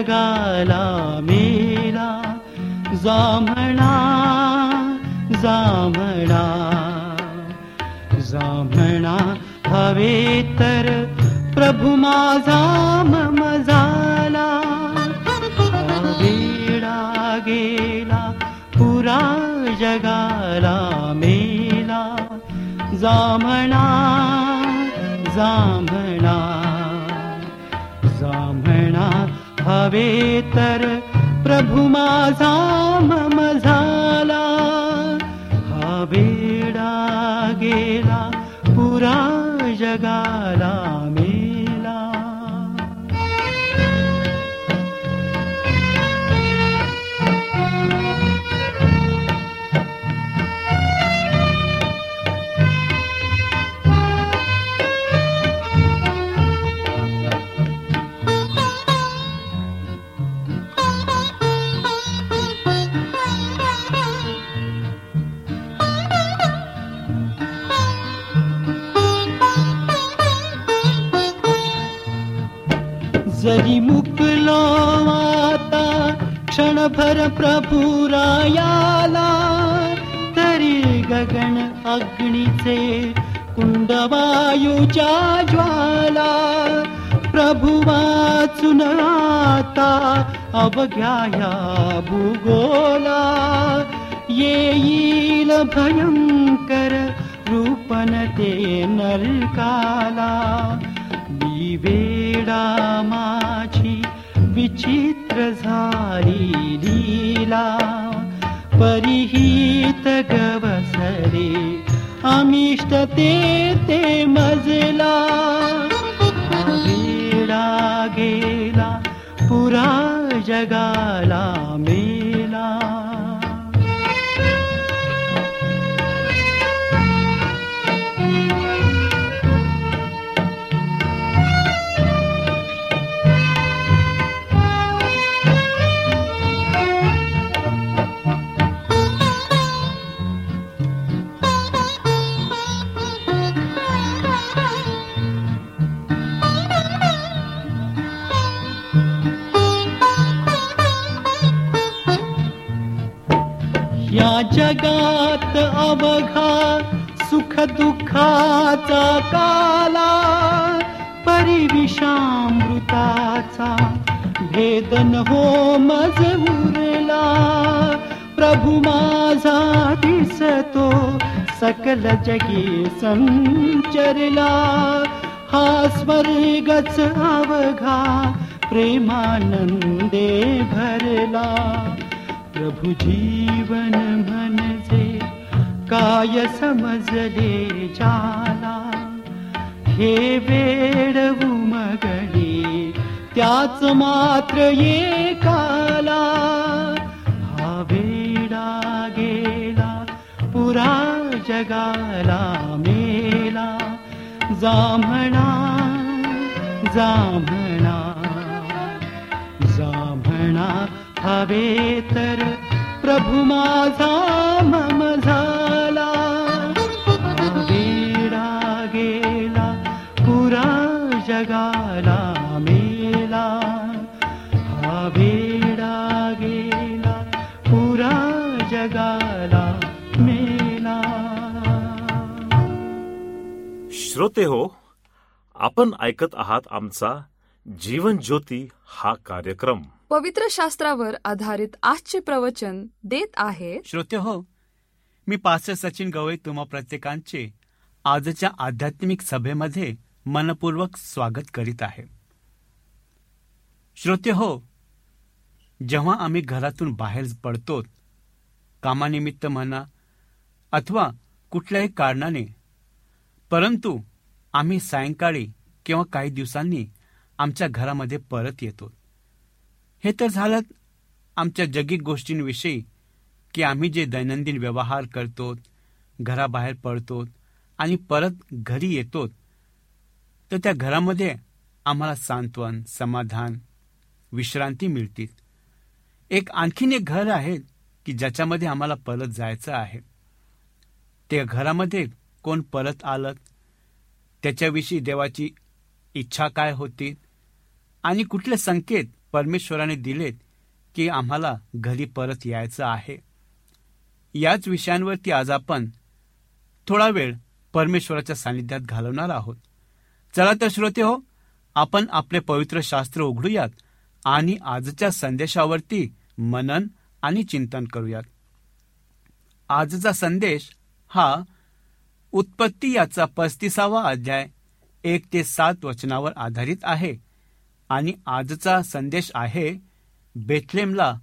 जगाला मेला जांभळा जांभळा जांभळा हवे तर प्रभू माझा मम झाला. वेडा गेला पुरा जगाला मेला जांभळा जांभळा भावेतर प्रभु माझा प्रभर प्रभुरायाला तरी गगन अग्निचे कुण्डवायुजा ज्वाला। प्रभुवाचुन आता अवज्ञाया भूगोला। येईल प्रभुवा रूपन ते भुगोला भयङ्करकाला माझी विचित लीला परिहित गवसरे अमिष्ट ते ते मजला वेडा गेला पुरा जगाला मेला जगात अवघा सुख दुःखाचा काला परिविषामृताचा भेदन हो मज उरला प्रभु माझा दिसतो सकल जगी संचरला। हा स्वर्गच अवघा प्रेमानंदे भरला प्रभु जीवन म्हणजे काय समजले जाला। हे वेड उमगडे त्याच मात्र एकाला हा वेडा गेला पुरा जगाला मेला। जांभळा जांभळा हवे तर प्रभू माझा मम झाला. वेडा गेला पुरा जगाला मेला. हा वेडा गेला पुरा जगाला मेला. श्रोते हो आपण ऐकत आहात आमचा जीवन ज्योती हा कार्यक्रम. पवित्र शास्त्रावर आधारित आजचे प्रवचन देत आहे श्रोते हो मी पास्टर सचिन गवई तुम्हा प्रत्येकांचे आजच्या आध्यात्मिक सभेमध्ये मनपूर्वक स्वागत करीत आहे. श्रोते हो जेव्हा आम्ही घरातून बाहेर पडतो कामानिमित्त म्हणा अथवा कुठल्याही कारणाने परंतु आम्ही सायंकाळी किंवा काही दिवसांनी आमच्या घरामध्ये परत येतो. हे तर झालं आमच्या जगिक गोष्टींविषयी की आम्ही जे दैनंदिन व्यवहार करतो घराबाहेर पडतो आणि परत घरी येतो तर त्या घरामध्ये आम्हाला सांत्वन समाधान विश्रांती मिळतील. एक आणखीन एक घर आहे की ज्याच्यामध्ये आम्हाला परत जायचं आहे. त्या घरामध्ये कोण परत आलं त्याच्याविषयी देवाची इच्छा काय होती आणि कुठले संकेत परमेश्वराने दिलेत की आम्हाला घरी परत यायचं आहे. याच विषयांवरती आज आपण थोडा वेळ परमेश्वराच्या सानिध्यात घालवणार आहोत. चला तर श्रोते हो आपण आपले पवित्र शास्त्र उघडूयात आणि आजच्या संदेशावरती मनन आणि चिंतन करूयात. आजचा संदेश हा उत्पत्ती याचा पस्तीसावा अध्याय एक ते सात वचनावर आधारित आहे. आणि आजचा संदेश आहे बेथलेमला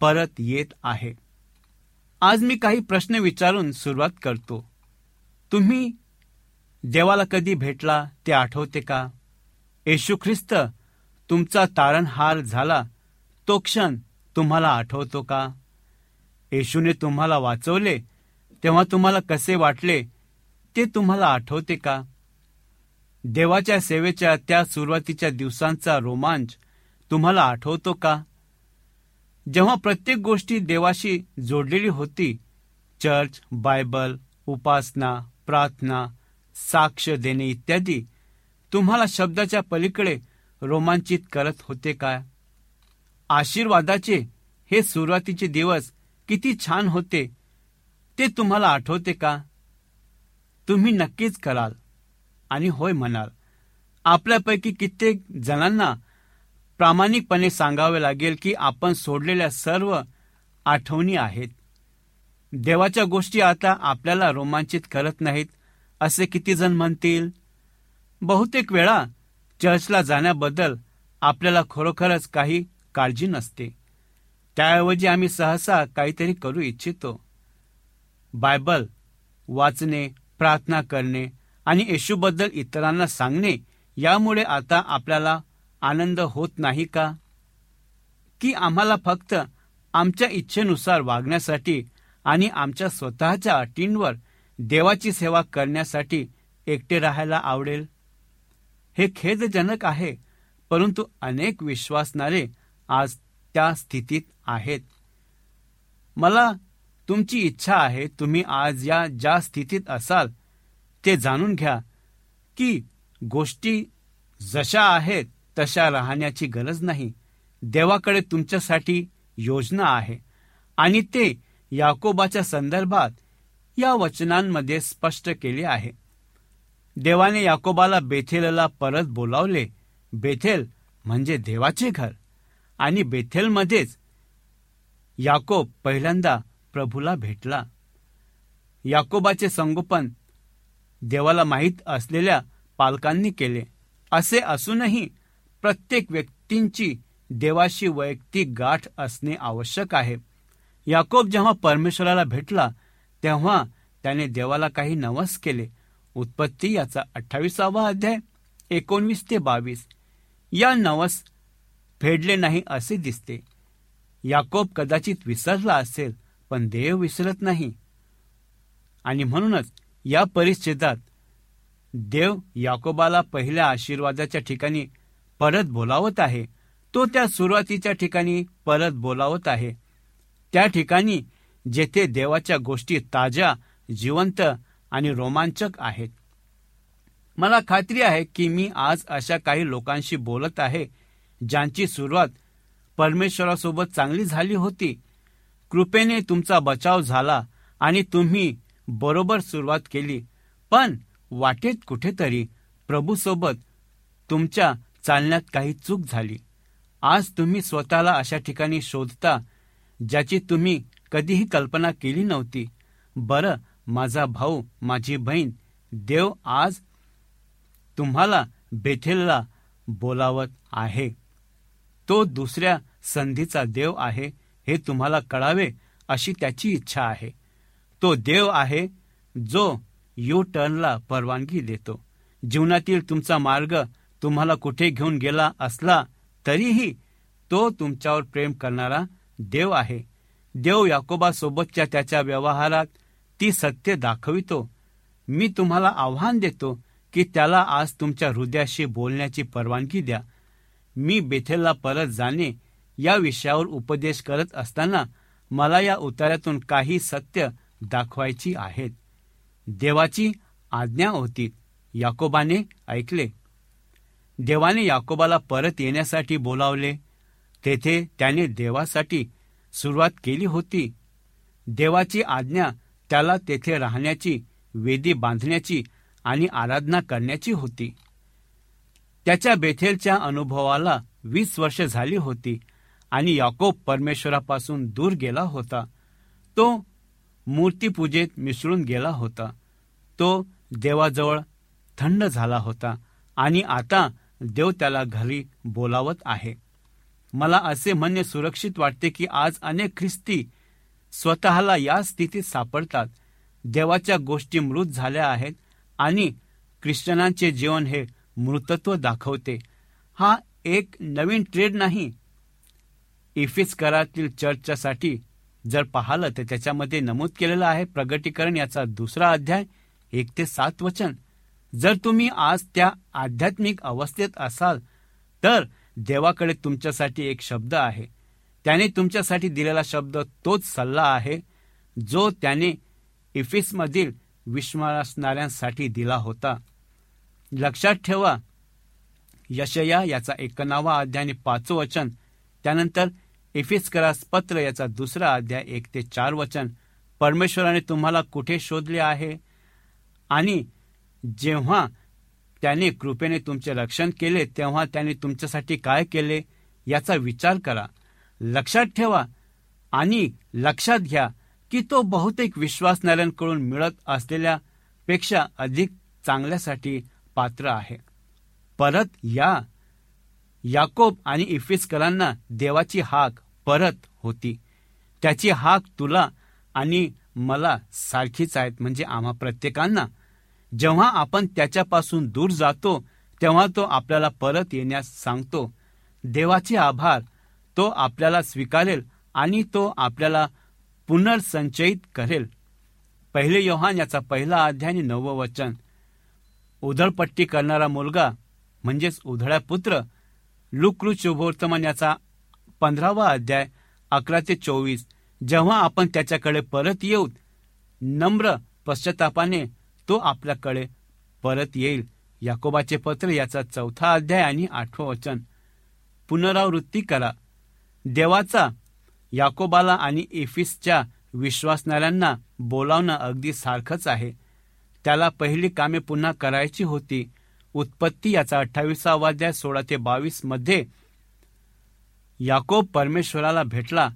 परत येत आहे. आज मी काही प्रश्न विचारून सुरुवात करतो. तुम्ही देवाला कधी भेटला ते आठवते का? येशू ख्रिस्त तुमचा तारणहार झाला तो क्षण तुम्हाला आठवतो का? येशूने तुम्हाला वाचवले तेव्हा तुम्हाला कसे वाटले ते तुम्हाला आठवते का? देवाच्या सेवेच्या त्या सुरुवातीच्या दिवसांचा रोमांच तुम्हाला आठवतो का? जेव्हा प्रत्येक गोष्टी देवाशी जोडलेली होती चर्च बायबल उपासना प्रार्थना साक्ष देणे इत्यादी तुम्हाला शब्दाच्या पलीकडे रोमांचित करत होते काय आशीर्वादाचे हे सुरुवातीचे दिवस किती छान होते ते तुम्हाला आठवते का? तुम्ही नक्कीच कराल. आणि होय म्हणाल. आपल्यापैकी कित्येक जणांना प्रामाणिकपणे सांगावे लागेल की आपण सोडलेल्या सर्व आठवणी आहेत. देवाच्या गोष्टी आता आपल्याला रोमांचित करत नाहीत असे किती जण म्हणतील? बहुतेक वेळा चर्चला जाण्याबद्दल आपल्याला खरोखरच काही काळजी नसते. त्याऐवजी आम्ही सहसा काहीतरी करू इच्छितो. बायबल वाचणे प्रार्थना करणे आणि येशूबद्दल इतरांना सांगणे यामुळे आता आपल्याला आनंद होत नाही का? की आम्हाला फक्त आमच्या इच्छेनुसार वागण्यासाठी आणि आमच्या स्वतःच्या अटींवर देवाची सेवा करण्यासाठी एकटे राहायला आवडेल? हे खेदजनक आहे परंतु अनेक विश्वासणारे आज त्या स्थितीत आहेत. मला तुमची इच्छा आहे तुम्ही आज या ज्या स्थितीत असाल ते जाणून घ्या की गोष्टी जशा आहेत तशा राहण्याची गरज नाही. देवाकडे तुमच्यासाठी योजना आहे. आणि ते याकोबाच्या संदर्भात या वचनांमध्ये स्पष्ट केले आहे. देवाने याकोबाला बेथेलला परत बोलावले. बेथेल म्हणजे देवाचे घर. आणि बेथेलमध्येच याकोब पहिल्यांदा प्रभूला भेटला. याकोबाचे संगोपन देवाला माहीत असलेल्या पालकांनी केले. असे असूनही प्रत्येक व्यक्तींची देवाशी वैयक्तिक गाठ असणे आवश्यक आहे. याकोब जेव्हा परमेश्वराला भेटला तेव्हा त्याने देवाला काही नवस केले. उत्पत्ती याचा अठ्ठावीसावा अध्याय एकोणवीस ते बावीस. या नवस फेडले नाही असे दिसते. याकोब कदाचित विसरला असेल पण देव विसरत नाही. आणि म्हणूनच या परिच्छेदात देव याकोबाला पहिल्या आशीर्वादाच्या ठिकाणी परत बोलावत आहे. तो त्या सुरुवातीच्या ठिकाणी परत बोलावत आहे. त्या ठिकाणी जेथे देवाच्या गोष्टी ताज्या जिवंत आणि रोमांचक आहेत. मला खात्री आहे की मी आज अशा काही लोकांशी बोलत आहे ज्यांची सुरुवात परमेश्वरासोबत चांगली झाली होती. कृपेने तुमचा बचाव झाला आणि तुम्ही बरोबर सुरुवात केली. पण वाटेत कुठेतरी प्रभूसोबत तुमच्या चालण्यात काही चूक झाली. आज तुम्ही स्वतःला अशा ठिकाणी शोधता ज्याची तुम्ही कधीही कल्पना केली नव्हती. बरं माझा भाऊ माझी बहीण देव आज तुम्हाला बेथेलला बोलावत आहे. तो दुसऱ्या संधीचा देव आहे हे तुम्हाला कळावे अशी त्याची इच्छा आहे. तो देव आहे जो यू टर्नला परवानगी देतो. जीवनातील तुमचा मार्ग तुम्हाला कुठे घेऊन गेला असला तरीही तो तुमच्यावर प्रेम करणारा देव आहे. देव याकोबासोबतच्या त्याच्या व्यवहारात ती सत्य दाखवितो. मी तुम्हाला आव्हान देतो की त्याला आज तुमच्या हृदयाशी बोलण्याची परवानगी द्या. मी बेथेलला परत जाणे या विषयावर उपदेश करत असताना मला या उतार्यातून काही सत्य दाखवायची आहेत. देवाची आज्ञा होती याकोबाने ऐकले. देवाने याकोबाला परत येण्यासाठी बोलावले. तेथे त्याने देवासाठी सुरुवात केली होती. देवाची आज्ञा त्याला तेथे राहण्याची वेदी बांधण्याची आणि आराधना करण्याची होती. त्याच्या बेथेलच्या अनुभवाला वीस वर्ष झाली होती आणि याकोब परमेश्वरापासून दूर गेला होता. तो मूर्तीपूजेत मिसळून गेला होता. तो देवाजवळ थंड झाला होता आणि आता देव त्याला घरी बोलावत आहे. मला असे म्हणणे सुरक्षित वाटते की आज अनेक ख्रिस्ती स्वतःला या स्थितीत सापडतात. देवाच्या गोष्टी मृत झाल्या आहेत आणि ख्रिश्चनांचे जीवन हे मृतत्व दाखवते. हा एक नवीन ट्रेड नाही. इफिस करातील चर्चसाठी जर पाहिलं तर त्याच्यामध्ये नमूद केलेलं आहे प्रगटीकरण याचा दुसरा अध्याय एक ते सात वचन. जर तुम्ही आज त्या आध्यात्मिक अवस्थेत असाल तर देवाकडे तुमच्यासाठी एक शब्द आहे. त्याने तुमच्यासाठी दिलेला शब्द तोच सल्ला आहे जो त्याने इफिसमधील विश्वासणाऱ्यांसाठी दिला होता. लक्षात ठेवा यशया याचा एकनावा अध्याय आणि पाचवं वचन. त्यानंतर इफिस्करास पत्र याचा दुसरा अध्याय एक ते चार वचन. परमेश्वराने तुम्हाला कुठे शोधले आहे? आणि जेव्हा त्याने कृपेने तुमचे रक्षण केले तेव्हा त्याने तुमच्यासाठी काय केले? याचा विचार करा. लक्षात ठेवा आणि लक्षात घ्या की तो बहुतेक विश्वासणाऱ्यांकडून मिळत असलेल्या पेक्षा अधिक चांगल्यासाठी पात्र आहे. परत या याकोब आणि इफिस्करांना देवाची हाक परत होती. त्याची हाक तुला आणि मला सारखीच आहेत म्हणजे आम्हा प्रत्येकांना. जेव्हा आपण त्याच्यापासून दूर जातो तेव्हा तो आपल्याला परत येण्यास सांगतो. देवाचे आभार तो आपल्याला स्वीकारेल आणि तो आपल्याला पुनर्संचयित करेल. पहिले योहान याचा पहिला अध्याय आणि नववचन. उधळपट्टी करणारा मुलगा म्हणजेच उधळ्या पुत्र लुकृ शुभवर्तमान याचा पंधरावा अध्याय अकरा ते चोवीस. जेव्हा आपण त्याच्याकडे परत येऊ नम्र पश्चातापाने तो आपल्याकडे परत येईल. याकोबाचे पत्र याचा चौथा अध्याय आणि आठवं वचन. पुनरावृत्ती करा. देवाचा याकोबाला आणि इफिसच्या विश्वासणाऱ्यांना बोलावणं अगदी सारखंच आहे. त्याला पहिली कामे पुन्हा करायची होती. उत्पत्ती याचा अठ्ठावीसावा अध्याय सोळा ते बावीसमध्ये याकोब परमेश्वराला भेटला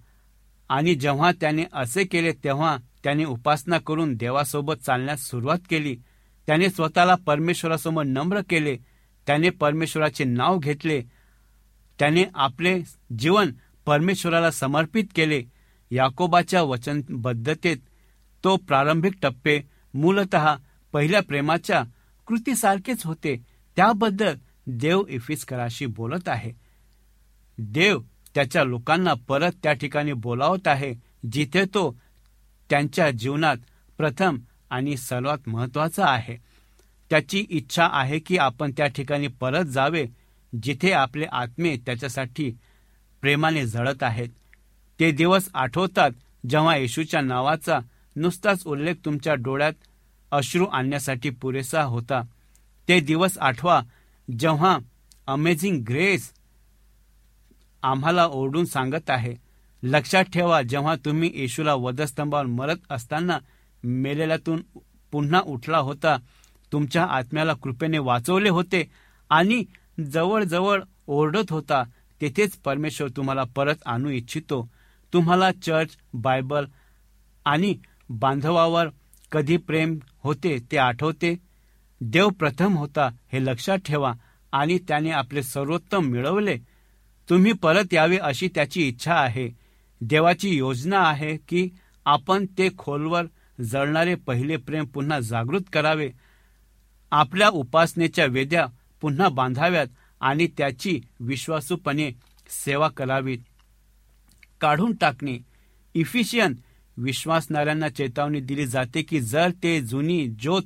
आणि जेव्हा त्याने असे केले तेव्हा त्याने उपासना करून देवासोबत चालण्यास सुरुवात केली. त्याने स्वतःला परमेश्वरासमोर नम्र केले. त्याने परमेश्वराचे नाव घेतले. त्याने आपले जीवन परमेश्वराला समर्पित केले. याकोबाच्या वचनबद्धतेत तो प्रारंभिक टप्पे मूलत पहिल्या प्रेमाच्या कृतीसारखेच होते. त्याबद्दल देव इफिस्कराशी बोलत आहे. देव त्याच्या लोकांना परत त्या ठिकाणी बोलावत आहे जिथे तो त्यांच्या जीवनात प्रथम आणि सर्वात महत्त्वाचा आहे. त्याची इच्छा आहे की आपण त्या ठिकाणी परत जावे जिथे आपले आत्मे त्याच्यासाठी प्रेमाने झळत आहेत. ते दिवस आठवतात जेव्हा येशूच्या नावाचा नुसताच उल्लेख तुमच्या डोळ्यात अश्रू आणण्यासाठी पुरेसा होता. ते दिवस आठवा जेव्हा अमेझिंग ग्रेस आम्हाला ओरडून सांगत आहे. लक्षात ठेवा जेव्हा तुम्ही येशूला वधस्तंभावर मरत असताना मेलेल्यातून पुन्हा उठला होता तुमच्या आत्म्याला कृपेने वाचवले होते आणि जवळजवळ ओरडत होता तेथेच परमेश्वर तुम्हाला परत आणू इच्छितो. तुम्हाला चर्च बायबल आणि बांधवावर कधी प्रेम होते ते आठवते. देव प्रथम होता हे लक्षात ठेवा आणि त्याने आपले सर्वोत्तम मिळवले. तुम्ही परत यावे अशी त्याची इच्छा आहे. देवाची योजना आहे की आपण ते खोलवर जळणारे पहिले प्रेम पुन्हा जागृत करावे. आपल्या उपासनेच्या वेद्या पुन्हा बांधाव्यात आणि त्याची विश्वासूपणे सेवा करावी काढून टाकणे. इफिशियन विश्वासणाऱ्यांना चेतावणी दिली जाते की जर ते जुनी ज्योत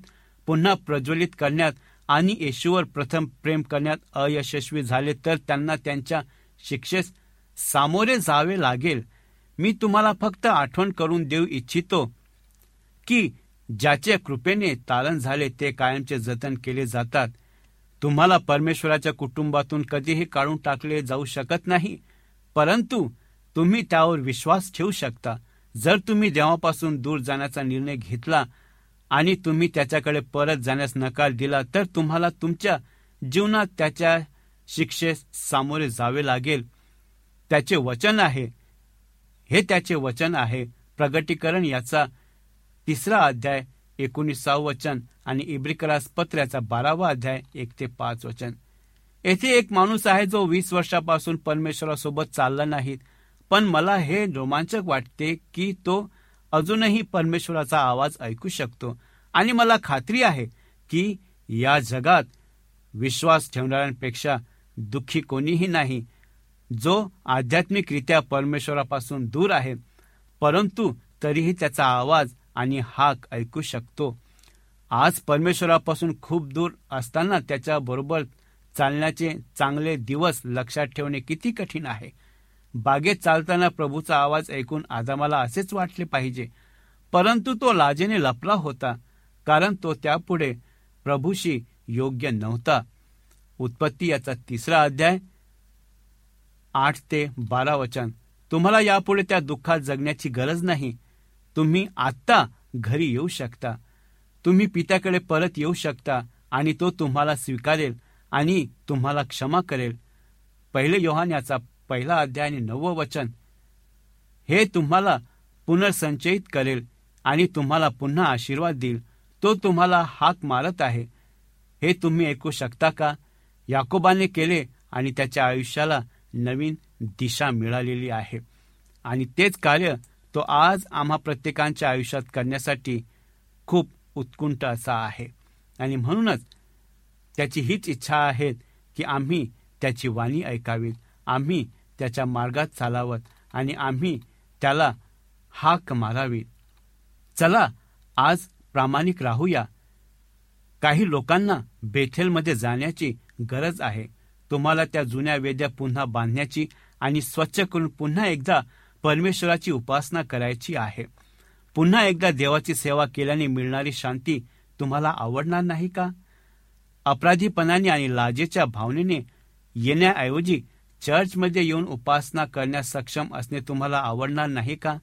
पुन्हा प्रज्वलित करण्यात आणि येशूवर प्रथम प्रेम करण्यात अयशस्वी झाले तर त्यांना त्यांच्या शिक्षेस सामोरे जावे लागेल. मी तुम्हाला फक्त आठवण करून देऊ इच्छितो की ज्याच्या कृपेने तारण झाले ते कायमचे जतन केले जातात. तुम्हाला परमेश्वराच्या कुटुंबातून कधीही काढून टाकले जाऊ शकत नाही परंतु तुम्ही त्यावर विश्वास ठेवू शकता. जर तुम्ही देवापासून दूर जाण्याचा निर्णय घेतला आणि तुम्ही त्याच्याकडे परत जाण्यास नकार दिला तर तुम्हाला तुमच्या जीवनात त्याच्या शिक्षेस सामोरे जावे लागेल. त्याचे वचन आहे. हे त्याचे वचन आहे. प्रगटीकरण याचा तिसरा अध्याय एकोणीसावं वचन आणि इब्रिकरास पत्र्याचा बारावा अध्याय एक ते पाच वचन. येथे एक माणूस आहे जो वीस वर्षापासून परमेश्वरासोबत चालला नाही. पण मला हे रोमांचक वाटते की तो अजूनही परमेश्वराचा आवाज ऐकू शकतो. आणि मला खात्री आहे की या जगात विश्वास ठेवणाऱ्यांपेक्षा दुःखी कोणीही नाही जो आध्यात्मिकरित्या परमेश्वरापासून दूर आहे परंतु तरीही त्याचा आवाज आणि हाक ऐकू शकतो. आज परमेश्वरापासून खूप दूर असताना त्याच्याबरोबर चालण्याचे चांगले दिवस लक्षात ठेवणे किती कठीण आहे. बागेत चालताना प्रभूचा आवाज ऐकून आदामाला असेच वाटले पाहिजे. परंतु तो लाजेने लपला होता कारण तो त्यापुढे प्रभूशी योग्य नव्हता. उत्पत्ती याचा तिसरा अध्याय आठ ते बारा वचन. तुम्हाला यापुढे त्या दुःखात जगण्याची गरज नाही. तुम्ही आत्ता घरी येऊ शकता. तुम्ही पित्याकडे परत येऊ शकता आणि तो तुम्हाला स्वीकारेल आणि तुम्हाला क्षमा करेल. पहिले योहान याचा पहिला अध्याय आणि नववं वचन. हे तुम्हाला पुनर्संचयित करेल आणि तुम्हाला पुन्हा आशीर्वाद देईल. तो तुम्हाला हाक मारत आहे. हे तुम्ही ऐकू शकता का? याकोबाने केले आणि त्याच्या आयुष्याला नवीन दिशा मिळालेली आहे. आणि तेच कार्य तो आज आम्हा प्रत्येकांच्या आयुष्यात करण्यासाठी खूप उत्कुंठ असा आहे. आणि म्हणूनच त्याची हीच इच्छा आहे की आम्ही त्याची वाणी ऐकावीत आम्ही त्याच्या मार्गात चालावत आणि आम्ही त्याला हाक मारावी. चला आज प्रामाणिक राहूया. काही लोकांना बेथेलमध्ये जाण्याची गरज आहे. तुम्हाला त्या जुन्या वेद्या पुन्हा बांधण्याची आणि स्वच्छ करून पुन्हा एकदा परमेश्वराची उपासना करायची आहे. पुन्हा एकदा देवाची सेवा केल्याने मिळणारी शांती तुम्हाला आवडणार नाही का? अपराधीपणाने आणि लाजेच्या भावनेने येण्याऐवजी चर्चमध्ये येऊन उपासना करण्यास सक्षम असणे तुम्हाला आवडणार नाही का?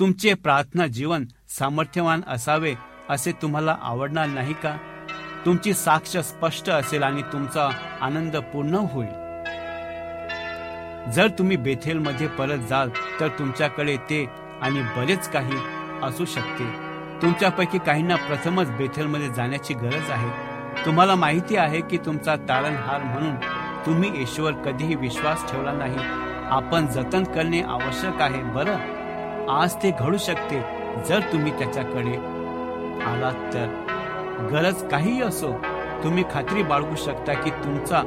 तुमचे प्रार्थना जीवन सामर्थ्यवान असावे असे तुम्हाला आवडणार नाही का? तुमची साक्ष स्पष्ट असेल आणि तुमचा आनंद पूर्ण होईल. जर तुम्ही बेथेलमध्ये परत जाल तर तुमच्याकडे ते आणि बरेच काही असू शकते. तुमच्यापैकी काहींना प्रथमच बेथेलमध्ये जाण्याची गरज आहे. तुम्हाला माहिती आहे की तुमचा तारणहार म्हणून तुम्ही ईश्वर कधीही विश्वास ठेवला नाही. आपण जतन करणे आवश्यक आहे बरं? आज ते घडू शकते जर तुम्ही त्याच्याकडे आलात तर. गरज काहीही असो तुम्ही खात्री बाळगू शकता की तुमचा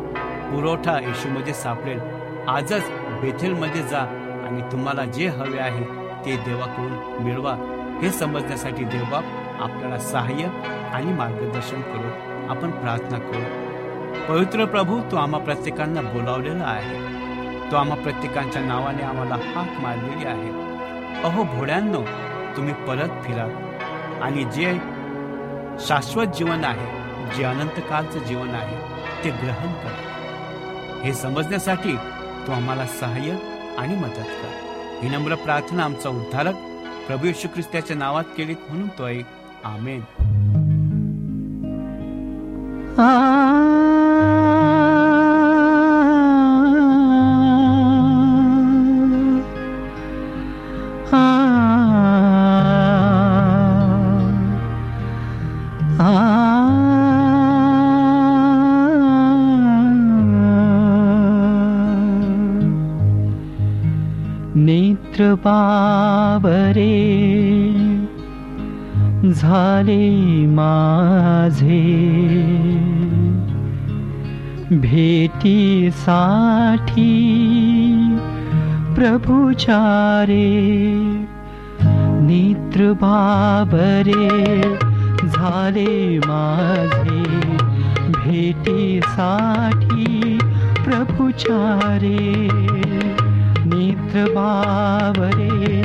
पुरवठा येशूमध्ये सापडेल. आजच बेथेलमध्ये जा आणि तुम्हाला जे हवे आहे ते देवाकडून मिळवा. हे समजण्यासाठी देवबाप आपल्याला सहाय्य आणि मार्गदर्शन करू. आपण प्रार्थना करू. पवित्र प्रभू तू आम्हा प्रत्येकांना बोलावलेला आहे. तो आम्हा प्रत्येकांच्या नावाने आम्हाला हाक मारलेली आहे. अहो भोड्यांनो तुम्ही परत फिरा. आणि जे शाश्वत जीवन आहे जे अनंतकालचं जीवन आहे ते ग्रहण कर. हे समजण्यासाठी तो आम्हाला सहाय्य आणि मदत कर. ही नम्र प्रार्थना आमचा उद्धारक प्रभू यशू ख्रिस्ताच्या नावात केलीत म्हणून तो एक आमेन. झाले माझे. भेटीसाठी प्रभुचारे नेत्र बाबरे झाले माझे. भेटीसाठी प्रभुचारे नेत्र बाबरे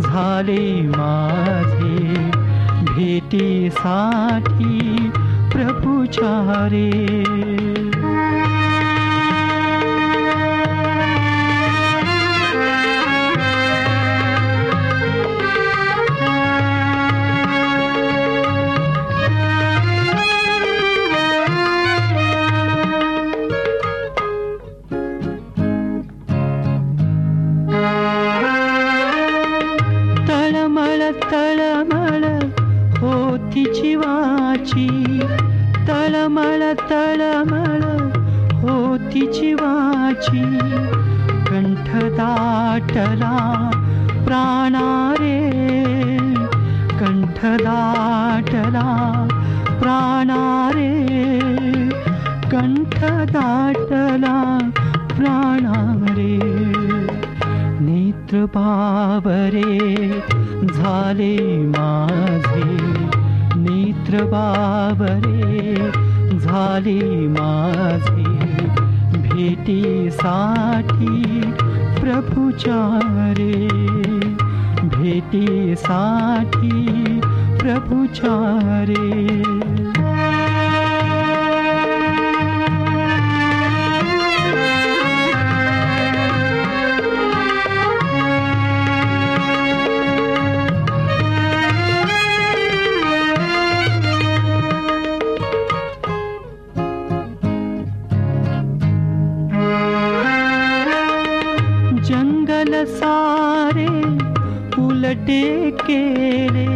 झाले माझे. भेटीसाठी प्रभुचारे. तळमळ तळमळ तळमळ होती जीवाची. कंठ दाटला प्राणारे. कंठ दाटला प्राणारे. कंठ दाटला प्राणारे. नेत्र पावरे झाले माझे. नेत्र पावरे झाले माझे भेटीसाठी प्रभुचारे भेटीसाठी प्रभुचारे उलटे केले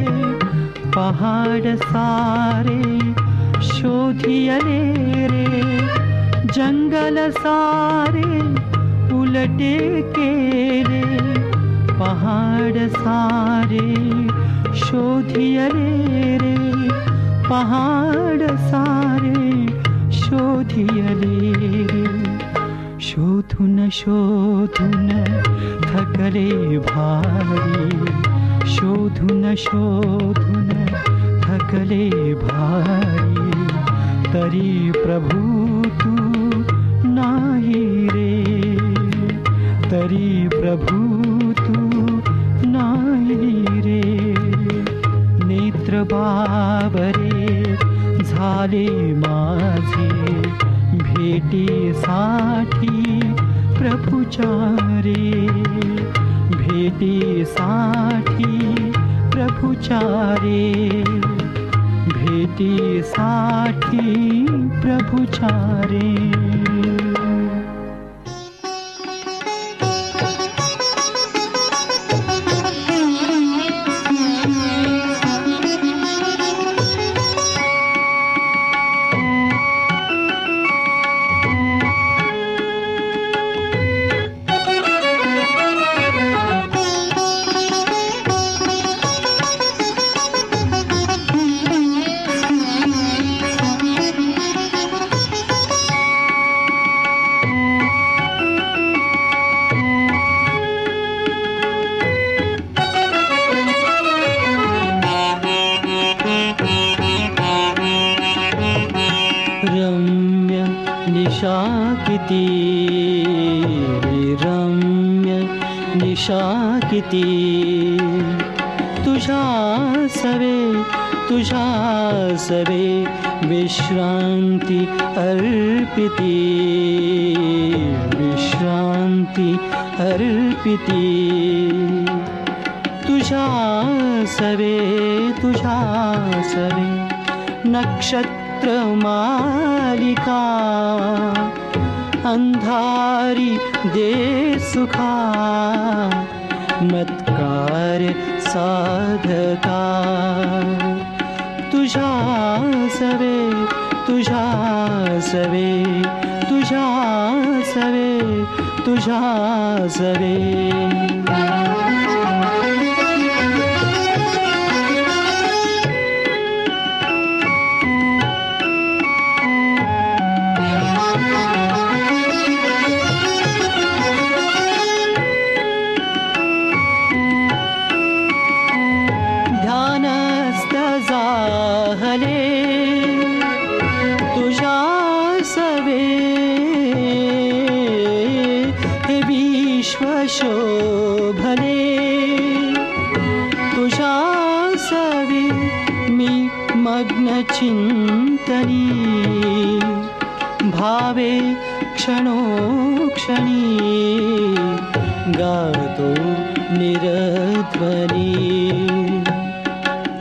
पहाड सारे शोधियले रे जंगल सारे उलटे केले पहाड सारे शोधियले रे पहाड सारे शोधियले रे। शोधून शोधून थकले भारी। शोधून शोधून थकले भारी। तरी प्रभू तू नाही रे। तरी प्रभू तू नाही रे। नेत्र बाबरे झाले माझे। भेटीसाठी प्रभुचारे। भेटीसाठी प्रभुचारे। भेटी सा प्रभुचारे। किती रम्य निशा किती? तुझ्या सवे तुझ्या सवे विश्रांती अर्पिती. विश्रांती अर्पिती. तुझ्या सवे तुझ्या सवे नक्षत्र मालिका. अंधारी दे सुखा। मत्कार साधका। तुझा सवे तुझा सवे तुझा सवे तुझा सवे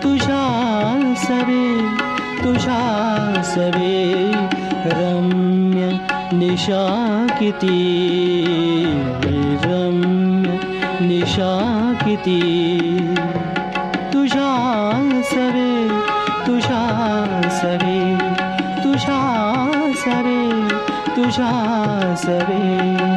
तुझा सवे तुझा सवे रम्य निशा किती रम्य निशा किती तुझा सवे तुझा सवे तुझा सवे तुझा सवे